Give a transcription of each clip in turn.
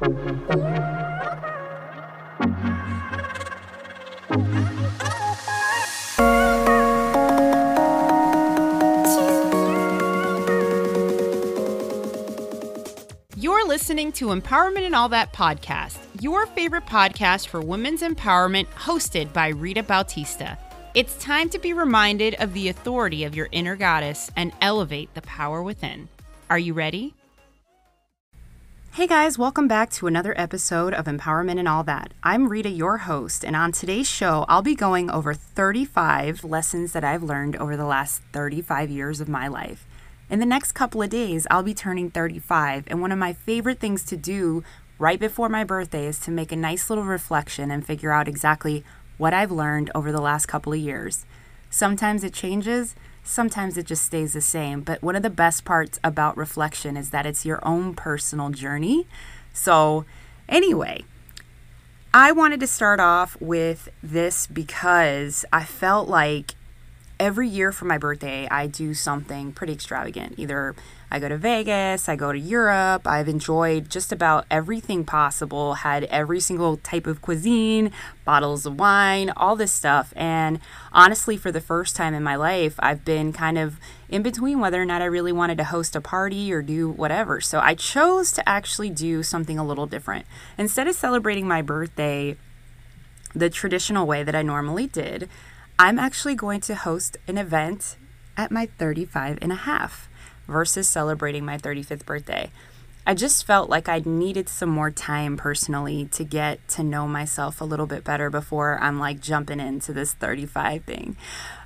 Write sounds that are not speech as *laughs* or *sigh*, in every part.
You're listening to Empowerment and All That podcast, your favorite podcast for women's empowerment, hosted by Rita Bautista. It's time to be reminded of the authority of your inner goddess and elevate the power within. Are you ready? Hey guys, welcome back to another episode of Empowerment and All That. I'm Rita, your host, and on today's show, I'll be going over 35 lessons that I've learned over the last 35 years of my life. In the next couple of days, I'll be turning 35, and one of my favorite things to do right before my birthday is to make a nice little reflection and figure out exactly what I've learned over the last couple of years. Sometimes it changes, sometimes it just stays the same. But one of the best parts about reflection is that it's your own personal journey. So, anyway, I wanted to start off with this because I felt like every year for my birthday, I do something pretty extravagant. Either I go to Vegas, I go to Europe. I've enjoyed just about everything possible, had every single type of cuisine, bottles of wine, all this stuff. And honestly, for the first time in my life, I've been kind of in between whether or not I really wanted to host a party or do whatever. So I chose to actually do something a little different. Instead of celebrating my birthday the traditional way that I normally did, I'm actually going to host an event at my 35 and a half versus celebrating my 35th birthday. I just felt like I needed some more time personally to get to know myself a little bit better before I'm like jumping into this 35 thing.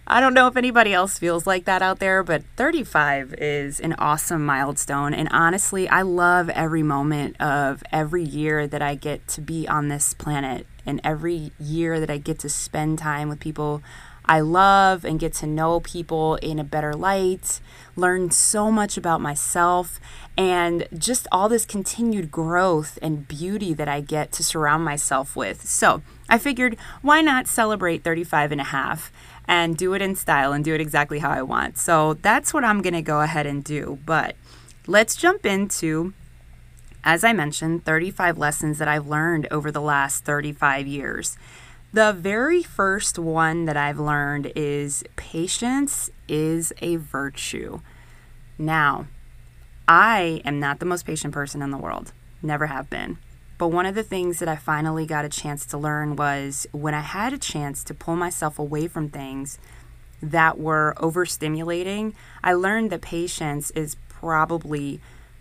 I don't know if anybody else feels like that out there, but 35 is an awesome milestone. And honestly, I love every moment of every year that I get to be on this planet and every year that I get to spend time with people I love and get to know people in a better light, learn so much about myself, and just all this continued growth and beauty that I get to surround myself with. So I figured, why not celebrate 35 and a half and do it in style and do it exactly how I want? So that's what I'm going to go ahead and do. But let's jump into as I mentioned, 35 lessons that I've learned over the last 35 years. The very first one that I've learned is patience is a virtue. Now, I am not the most patient person in the world, never have been. But one of the things that I finally got a chance to learn was when I had a chance to pull myself away from things that were overstimulating, I learned that patience is probably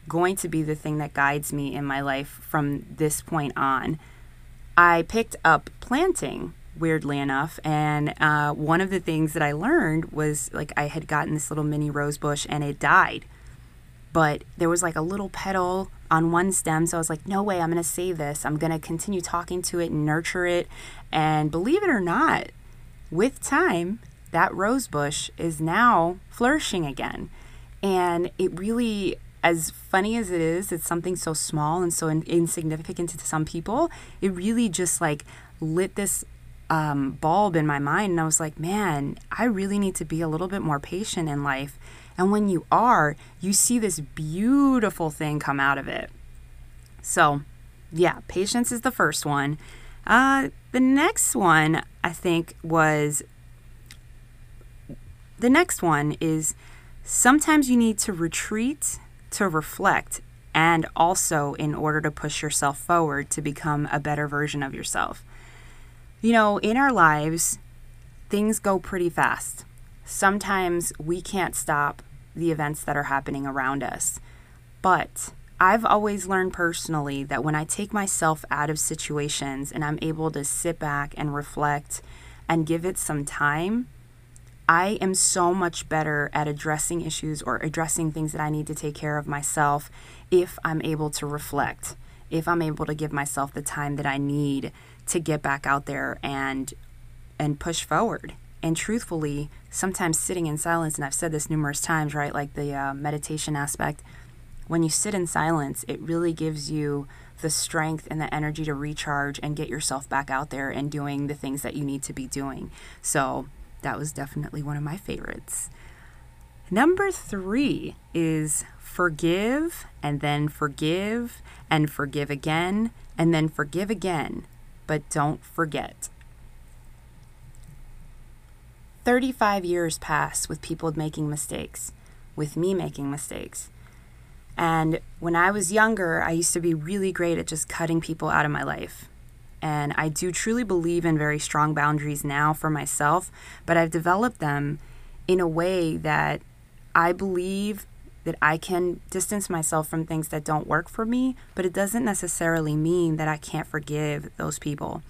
going to be the thing that guides me in my life from this point on. I picked up planting, weirdly enough, and uh, one of the things that I learned was like I had gotten this little mini rose bush and it died. But there was like a little petal on one stem, so I was like, no way, I'm going to save this. I'm going to continue talking to it and nurture it. And believe it or not, with time, that rose bush is now flourishing again. And it really as funny as it is, it's something so small and so in- insignificant to some people. It really just like lit this um, bulb in my mind. And I was like, man, I really need to be a little bit more patient in life. And when you are, you see this beautiful thing come out of it. So, yeah, patience is the first one. Uh, the next one, I think, was the next one is sometimes you need to retreat to reflect and also in order to push yourself forward to become a better version of yourself. You know, in our lives, things go pretty fast. Sometimes we can't stop the events that are happening around us. But I've always learned personally that when I take myself out of situations and I'm able to sit back and reflect and give it some time, I am so much better at addressing issues or addressing things that I need to take care of myself if I'm able to reflect, if I'm able to give myself the time that I need to get back out there and and push forward. And truthfully, sometimes sitting in silence, and I've said this numerous times, right? Like the uh, meditation aspect, when you sit in silence, it really gives you the strength and the energy to recharge and get yourself back out there and doing the things that you need to be doing. So that was definitely one of my favorites. Number three is forgive and then forgive and forgive again and then forgive again, but don't forget. 35 years pass with people making mistakes, with me making mistakes. And when I was younger, I used to be really great at just cutting people out of my life. And I do truly believe in very strong boundaries now for myself, but I've developed them in a way that I believe that I can distance myself from things that don't work for me, but it doesn't necessarily mean that I can't forgive those people.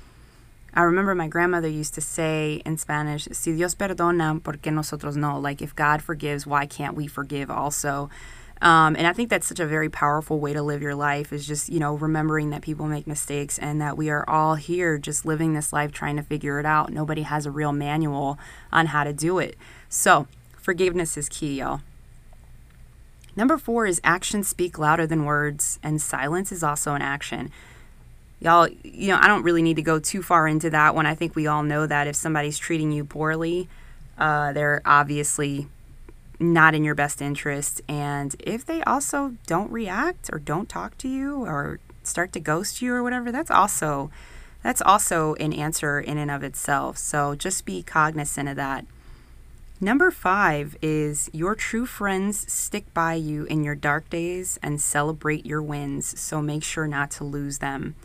I remember my grandmother used to say in Spanish, Si Dios perdona, ¿por qué nosotros no? Like, if God forgives, why can't we forgive also? Um, and I think that's such a very powerful way to live your life is just, you know, remembering that people make mistakes and that we are all here just living this life trying to figure it out. Nobody has a real manual on how to do it. So, forgiveness is key, y'all. Number four is actions speak louder than words, and silence is also an action y'all, you know, I don't really need to go too far into that one. I think we all know that if somebody's treating you poorly, uh, they're obviously not in your best interest. And if they also don't react or don't talk to you or start to ghost you or whatever, that's also that's also an answer in and of itself. So just be cognizant of that. Number five is your true friends stick by you in your dark days and celebrate your wins, so make sure not to lose them.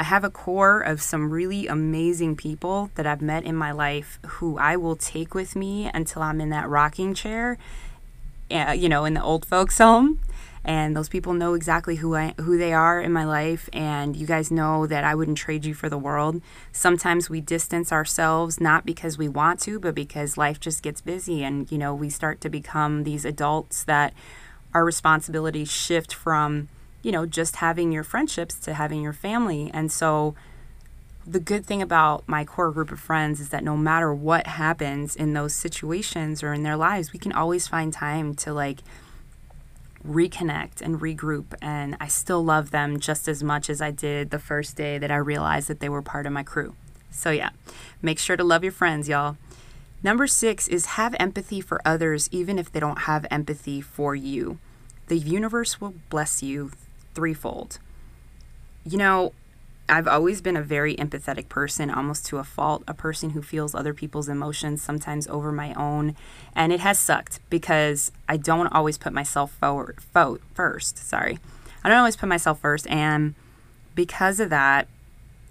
I have a core of some really amazing people that I've met in my life who I will take with me until I'm in that rocking chair, uh, you know, in the old folks' home. And those people know exactly who I who they are in my life, and you guys know that I wouldn't trade you for the world. Sometimes we distance ourselves not because we want to, but because life just gets busy, and you know we start to become these adults that our responsibilities shift from you know, just having your friendships to having your family. And so the good thing about my core group of friends is that no matter what happens in those situations or in their lives, we can always find time to like reconnect and regroup. And I still love them just as much as I did the first day that I realized that they were part of my crew. So, yeah, make sure to love your friends, y'all. Number six is have empathy for others, even if they don't have empathy for you. The universe will bless you threefold. You know, I've always been a very empathetic person, almost to a fault, a person who feels other people's emotions sometimes over my own. And it has sucked because I don't always put myself forward fo- first. Sorry. I don't always put myself first. And because of that,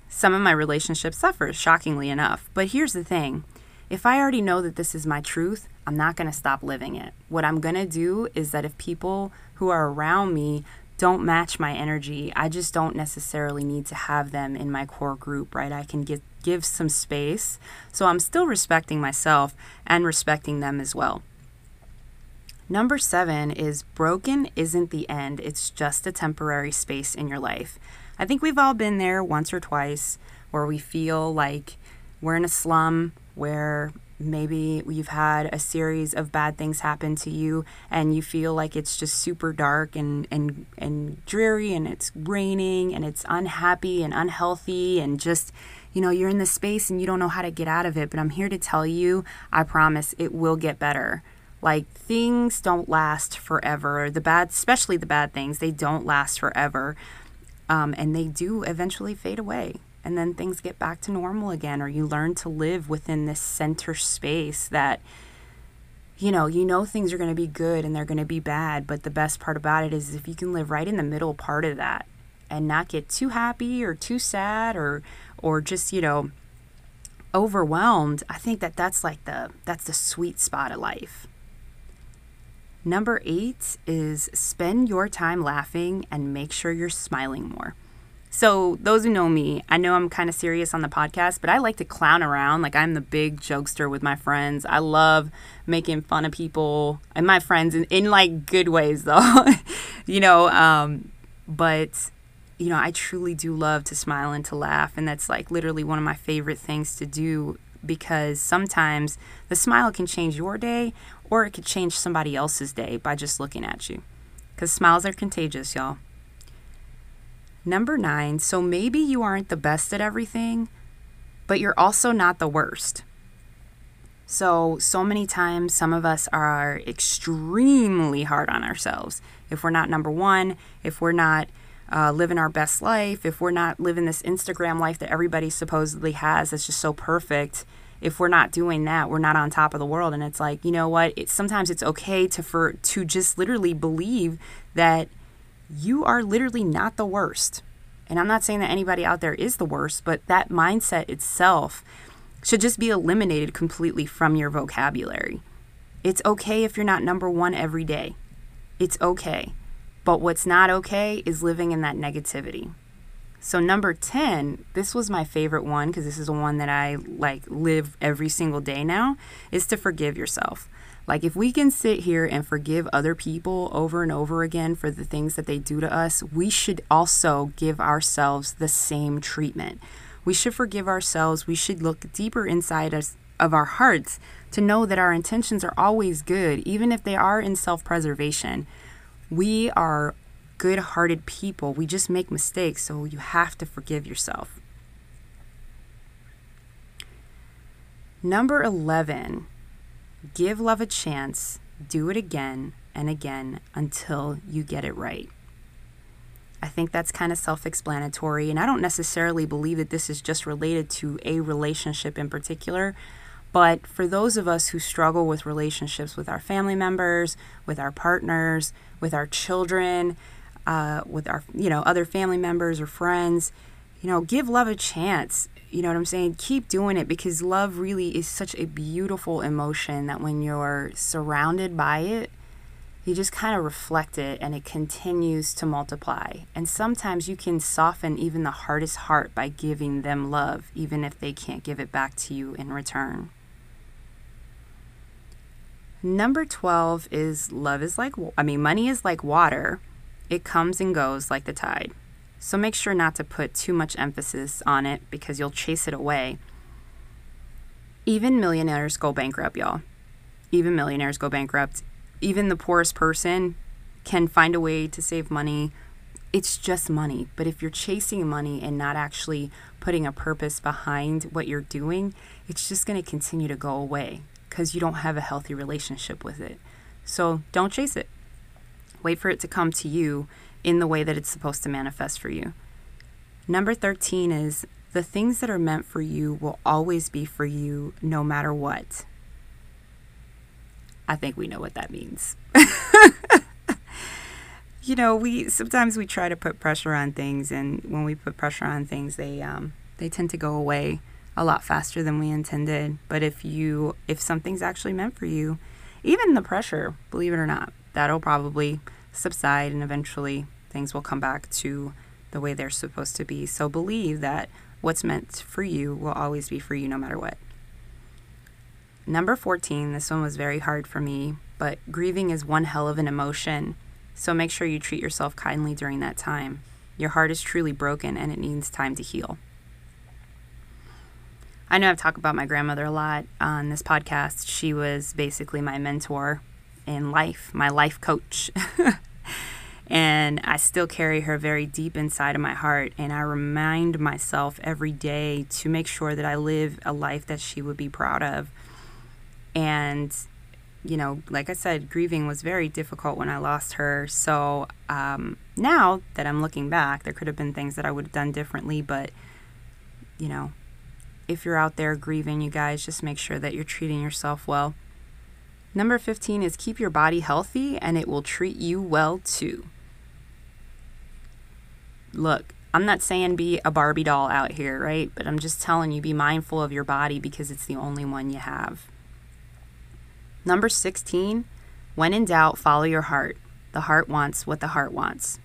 some of my relationships suffer, shockingly enough. But here's the thing if I already know that this is my truth, I'm not going to stop living it. What I'm going to do is that if people who are around me don't match my energy, I just don't necessarily need to have them in my core group, right? I can give give some space. So I'm still respecting myself and respecting them as well. Number 7 is broken isn't the end. It's just a temporary space in your life. I think we've all been there once or twice where we feel like we're in a slum where maybe you've had a series of bad things happen to you and you feel like it's just super dark and and and dreary and it's raining and it's unhappy and unhealthy and just you know you're in this space and you don't know how to get out of it. But I'm here to tell you I promise it will get better. Like things don't last forever. The bad especially the bad things they don't last forever. Um, and they do eventually fade away and then things get back to normal again or you learn to live within this center space that you know you know things are going to be good and they're going to be bad but the best part about it is if you can live right in the middle part of that and not get too happy or too sad or or just you know overwhelmed i think that that's like the that's the sweet spot of life. Number 8 is spend your time laughing and make sure you're smiling more so, those who know me, I know I'm kind of serious on the podcast, but I like to clown around. Like, I'm the big jokester with my friends. I love making fun of people and my friends in, in like good ways, *laughs* though. you know, um, but, you know, I truly do love to smile and to laugh. And that's like literally one of my favorite things to do because sometimes the smile can change your day or it could change somebody else's day by just looking at you. Because smiles are contagious, y'all. Number nine, so maybe you aren't the best at everything, but you're also not the worst. So, so many times, some of us are extremely hard on ourselves. If we're not number one, if we're not uh, living our best life, if we're not living this Instagram life that everybody supposedly has that's just so perfect, if we're not doing that, we're not on top of the world. And it's like, you know what? It's sometimes it's okay to for to just literally believe that you are literally not the worst. And I'm not saying that anybody out there is the worst, but that mindset itself should just be eliminated completely from your vocabulary. It's okay if you're not number one every day. It's okay. But what's not okay is living in that negativity. So number 10, this was my favorite one because this is the one that I like live every single day now, is to forgive yourself. Like if we can sit here and forgive other people over and over again for the things that they do to us, we should also give ourselves the same treatment. We should forgive ourselves. We should look deeper inside us of our hearts to know that our intentions are always good, even if they are in self-preservation. We are good hearted people. We just make mistakes, so you have to forgive yourself. Number 11, give love a chance, do it again and again until you get it right. I think that's kind of self explanatory, and I don't necessarily believe that this is just related to a relationship in particular. But for those of us who struggle with relationships with our family members, with our partners, with our children, uh, with our you know other family members or friends, you know, give love a chance. You know what I'm saying? Keep doing it because love really is such a beautiful emotion that when you're surrounded by it, you just kind of reflect it and it continues to multiply. And sometimes you can soften even the hardest heart by giving them love, even if they can't give it back to you in return. Number 12 is love is like, I mean, money is like water. It comes and goes like the tide. So make sure not to put too much emphasis on it because you'll chase it away. Even millionaires go bankrupt, y'all. Even millionaires go bankrupt. Even the poorest person can find a way to save money. It's just money. But if you're chasing money and not actually putting a purpose behind what you're doing, it's just going to continue to go away because you don't have a healthy relationship with it. So don't chase it. Wait for it to come to you in the way that it's supposed to manifest for you. Number 13 is the things that are meant for you will always be for you no matter what. I think we know what that means. *laughs* you know, we sometimes we try to put pressure on things and when we put pressure on things, they um they tend to go away a lot faster than we intended. But if you if something's actually meant for you, even the pressure, believe it or not, that'll probably subside and eventually things will come back to the way they're supposed to be. So believe that what's meant for you will always be for you no matter what. Number 14, this one was very hard for me, but grieving is one hell of an emotion. So make sure you treat yourself kindly during that time. Your heart is truly broken and it needs time to heal. I know I've talked about my grandmother a lot on this podcast. She was basically my mentor in life, my life coach. *laughs* and I still carry her very deep inside of my heart. And I remind myself every day to make sure that I live a life that she would be proud of. And, you know, like I said, grieving was very difficult when I lost her. So um, now that I'm looking back, there could have been things that I would have done differently. But, you know, if you're out there grieving, you guys, just make sure that you're treating yourself well. Number 15 is keep your body healthy and it will treat you well too. Look, I'm not saying be a Barbie doll out here, right? But I'm just telling you be mindful of your body because it's the only one you have. Number 16, when in doubt, follow your heart. The heart wants what the heart wants.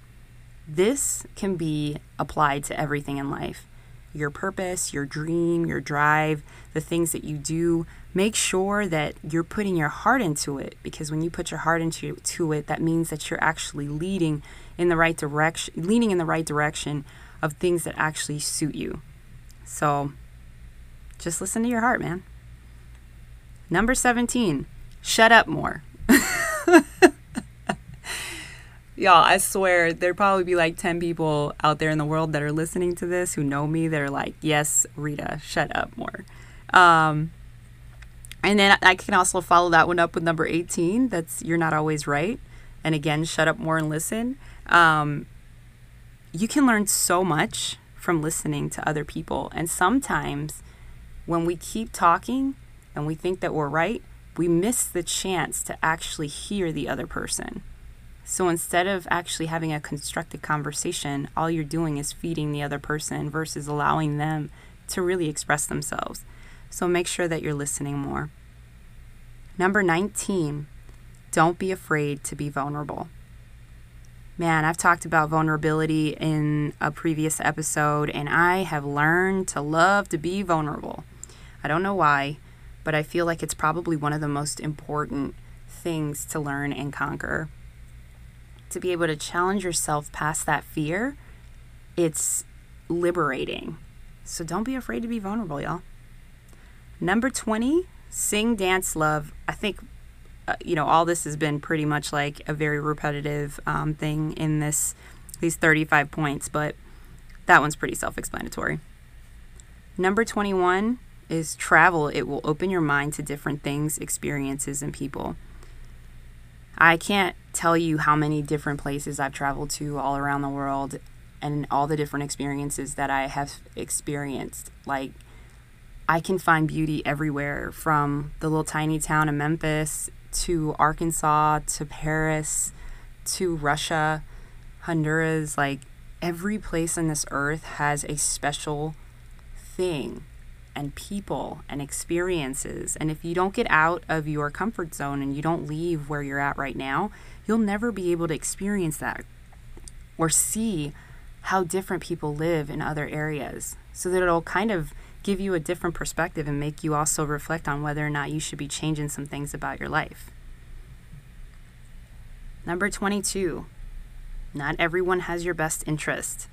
This can be applied to everything in life your purpose, your dream, your drive, the things that you do, make sure that you're putting your heart into it because when you put your heart into to it, that means that you're actually leading in the right direction, leaning in the right direction of things that actually suit you. So just listen to your heart, man. Number 17, shut up more. Y'all, I swear there'd probably be like 10 people out there in the world that are listening to this who know me. They're like, yes, Rita, shut up more. Um, And then I can also follow that one up with number 18. That's you're not always right. And again, shut up more and listen. Um, you can learn so much from listening to other people. And sometimes when we keep talking and we think that we're right, we miss the chance to actually hear the other person. So instead of actually having a constructive conversation, all you're doing is feeding the other person versus allowing them to really express themselves. So make sure that you're listening more. Number 19, don't be afraid to be vulnerable. Man, I've talked about vulnerability in a previous episode, and I have learned to love to be vulnerable. I don't know why, but I feel like it's probably one of the most important things to learn and conquer. To be able to challenge yourself past that fear, it's liberating. So don't be afraid to be vulnerable, y'all. Number 20, sing, dance, love. I think uh, you know, all this has been pretty much like a very repetitive um, thing in this these 35 points, but that one's pretty self-explanatory. Number 21 is travel. It will open your mind to different things, experiences, and people. I can't tell you how many different places I've traveled to all around the world and all the different experiences that I have experienced. Like, I can find beauty everywhere from the little tiny town of Memphis to Arkansas to Paris to Russia, Honduras, like every place on this earth has a special thing and people and experiences. And if you don't get out of your comfort zone and you don't leave where you're at right now, you'll never be able to experience that or see how different people live in other areas. So that it'll kind of give you a different perspective and make you also reflect on whether or not you should be changing some things about your life. Number 22. Not everyone has your best interest.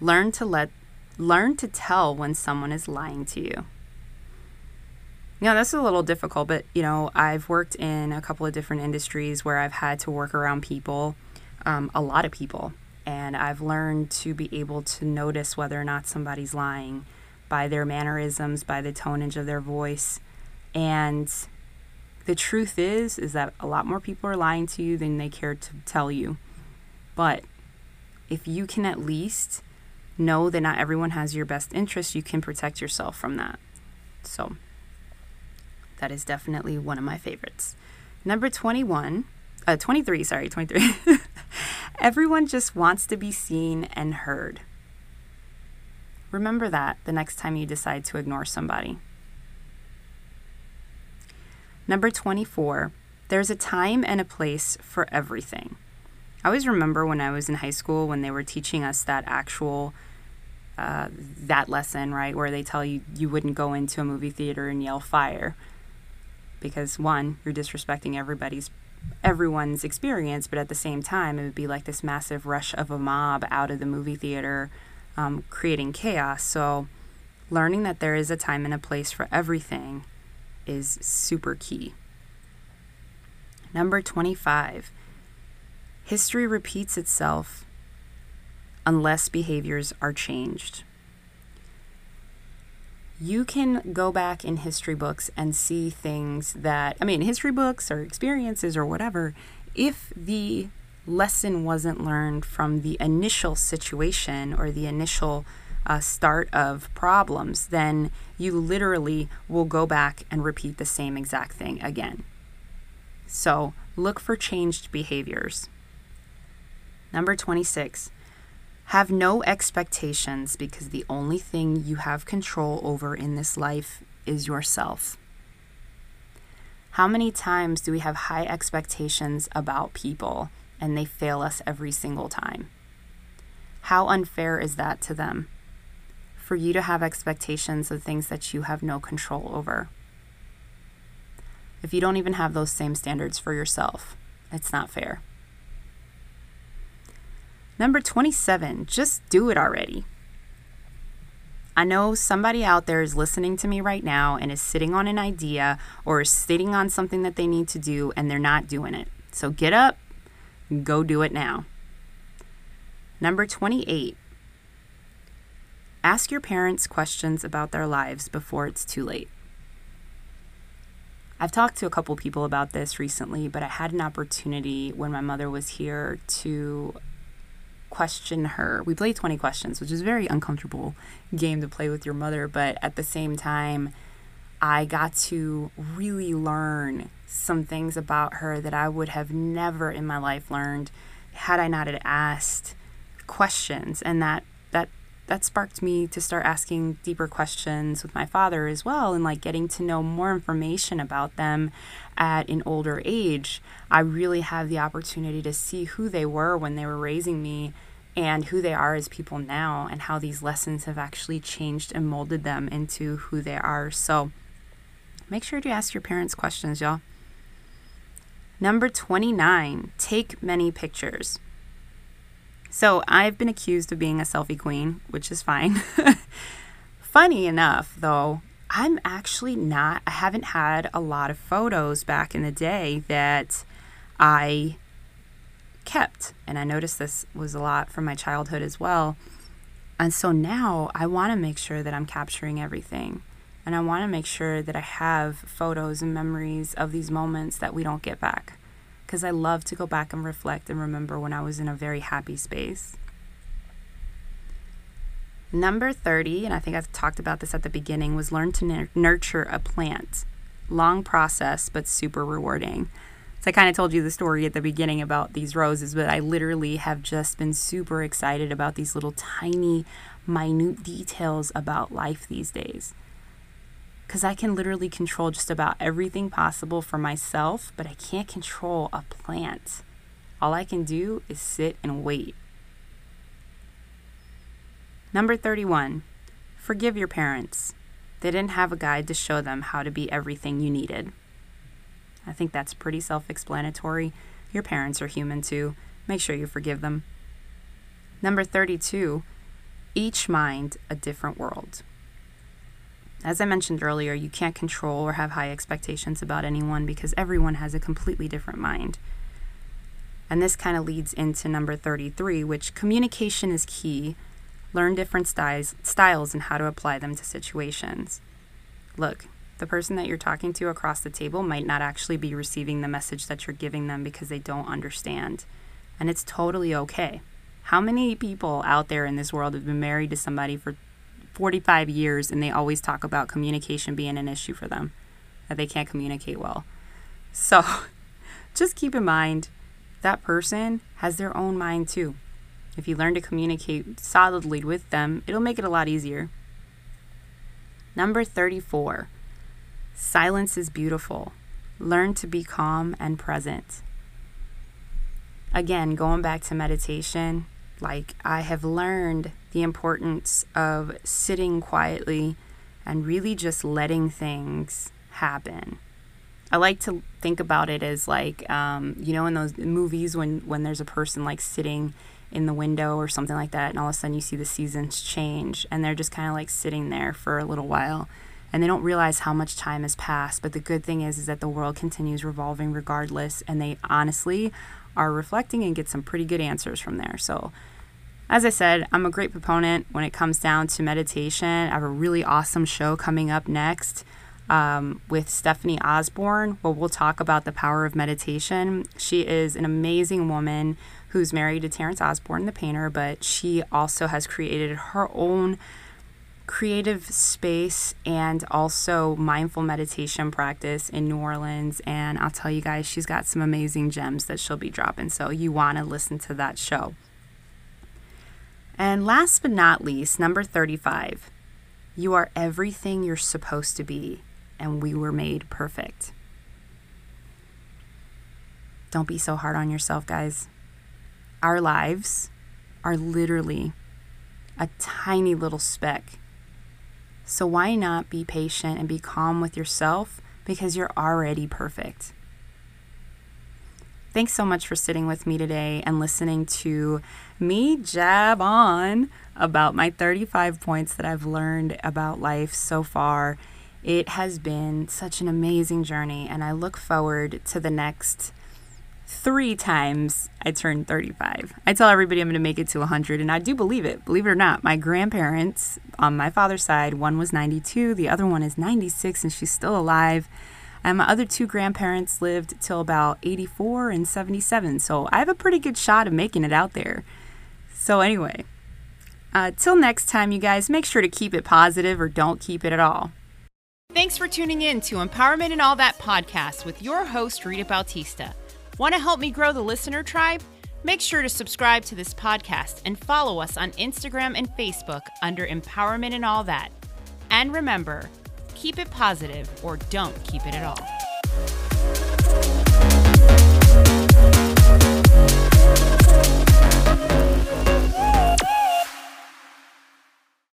Learn to let learn to tell when someone is lying to you. This is a little difficult, but you know, I've worked in a couple of different industries where I've had to work around people, um, a lot of people, and I've learned to be able to notice whether or not somebody's lying by their mannerisms, by the tonage of their voice. And the truth is is that a lot more people are lying to you than they care to tell you. But if you can at least know that not everyone has your best interest, you can protect yourself from that. So that is definitely one of my favorites. Number 21, uh 23, sorry, 23. *laughs* everyone just wants to be seen and heard. Remember that the next time you decide to ignore somebody. Number 24, there's a time and a place for everything. I always remember when I was in high school when they were teaching us that actual uh, that lesson, right, where they tell you you wouldn't go into a movie theater and yell fire because one, you're disrespecting everybody's everyone's experience, but at the same time, it would be like this massive rush of a mob out of the movie theater um, creating chaos. So, learning that there is a time and a place for everything is super key. Number 25 history repeats itself unless behaviors are changed. You can go back in history books and see things that, I mean, history books or experiences or whatever, if the lesson wasn't learned from the initial situation or the initial uh, start of problems, then you literally will go back and repeat the same exact thing again. So look for changed behaviors. Number 26, have no expectations because the only thing you have control over in this life is yourself. How many times do we have high expectations about people and they fail us every single time. How unfair is that to them? For you to have expectations of things that you have no control over. If you don't even have those same standards for yourself, it's not fair. Number 27, just do it already. I know somebody out there is listening to me right now and is sitting on an idea or is sitting on something that they need to do and they're not doing it. So get up, Go do it now. Number 28. Ask your parents questions about their lives before it's too late. I've talked to a couple people about this recently, but I had an opportunity when my mother was here to question her. We played 20 questions, which is a very uncomfortable game to play with your mother, but at the same time, I got to really learn some things about her that I would have never in my life learned had I not had asked questions and that that sparked me to start asking deeper questions with my father as well and like getting to know more information about them at an older age. I really have the opportunity to see who they were when they were raising me and who they are as people now and how these lessons have actually changed and molded them into who they are. So make sure to ask your parents questions, y'all. Number 29, take many pictures. So I've been accused of being a selfie queen, which is fine. *laughs* Funny enough, though, I'm actually not, I haven't had a lot of photos back in the day that I kept. And I noticed this was a lot from my childhood as well. And so now I want to make sure that I'm capturing everything. And I want to make sure that I have photos and memories of these moments that we don't get back. Because I love to go back and reflect and remember when I was in a very happy space. Number 30, and I think I've talked about this at the beginning, was learn to nurture a plant. Long process, but super rewarding. So I kind of told you the story at the beginning about these roses, but I literally have just been super excited about these little tiny, minute details about life these days. Because I can literally control just about everything possible for myself, but I can't control a plant. All I can do is sit and wait. Number 31 Forgive your parents. They didn't have a guide to show them how to be everything you needed. I think that's pretty self explanatory. Your parents are human too. Make sure you forgive them. Number 32, each mind a different world. As I mentioned earlier, you can't control or have high expectations about anyone because everyone has a completely different mind. And this kind of leads into number 33, which communication is key. Learn different styles, styles and how to apply them to situations. Look, the person that you're talking to across the table might not actually be receiving the message that you're giving them because they don't understand. And it's totally okay. How many people out there in this world have been married to somebody for 45 years and they always talk about communication being an issue for them, that they can't communicate well? So *laughs* just keep in mind that person has their own mind too. If you learn to communicate solidly with them, it'll make it a lot easier. Number 34 Silence is beautiful. Learn to be calm and present. Again, going back to meditation, like I have learned the importance of sitting quietly and really just letting things happen. I like to think about it as like, um, you know, in those movies when when there's a person like sitting in the window or something like that, and all of a sudden you see the seasons change, and they're just kind of like sitting there for a little while and they don't realize how much time has passed. But the good thing is, is that the world continues revolving regardless, and they honestly are reflecting and get some pretty good answers from there. So, as I said, I'm a great proponent when it comes down to meditation. I have a really awesome show coming up next um, with Stephanie Osborne, where we'll talk about the power of meditation. She is an amazing woman who's married to Terrance Osborne, the painter, but she also has created her own creative space and also mindful meditation practice in New Orleans. And I'll tell you guys, she's got some amazing gems that she'll be dropping. So you want to listen to that show. And last but not least, number 35 you are everything you're supposed to be, and we were made perfect. Don't be so hard on yourself, guys. Our lives are literally a tiny little speck so why not be patient and be calm with yourself because you're already perfect? Thanks so much for sitting with me today and listening to me jab on about my 35 points that I've learned about life so far. It has been such an amazing journey, and I look forward to the next three times I turn 35. I tell everybody I'm going to make it to 100, and I do believe it. Believe it or not, my grandparents on my father's side, one was 92, the other one is 96, and she's still alive. And my other two grandparents lived till about 84 and 77. So I have a pretty good shot of making it out there. So, anyway, uh, till next time, you guys, make sure to keep it positive or don't keep it at all. Thanks for tuning in to Empowerment and All That podcast with your host, Rita Bautista. Want to help me grow the listener tribe? Make sure to subscribe to this podcast and follow us on Instagram and Facebook under Empowerment and All That. And remember, keep it positive or don't keep it at all.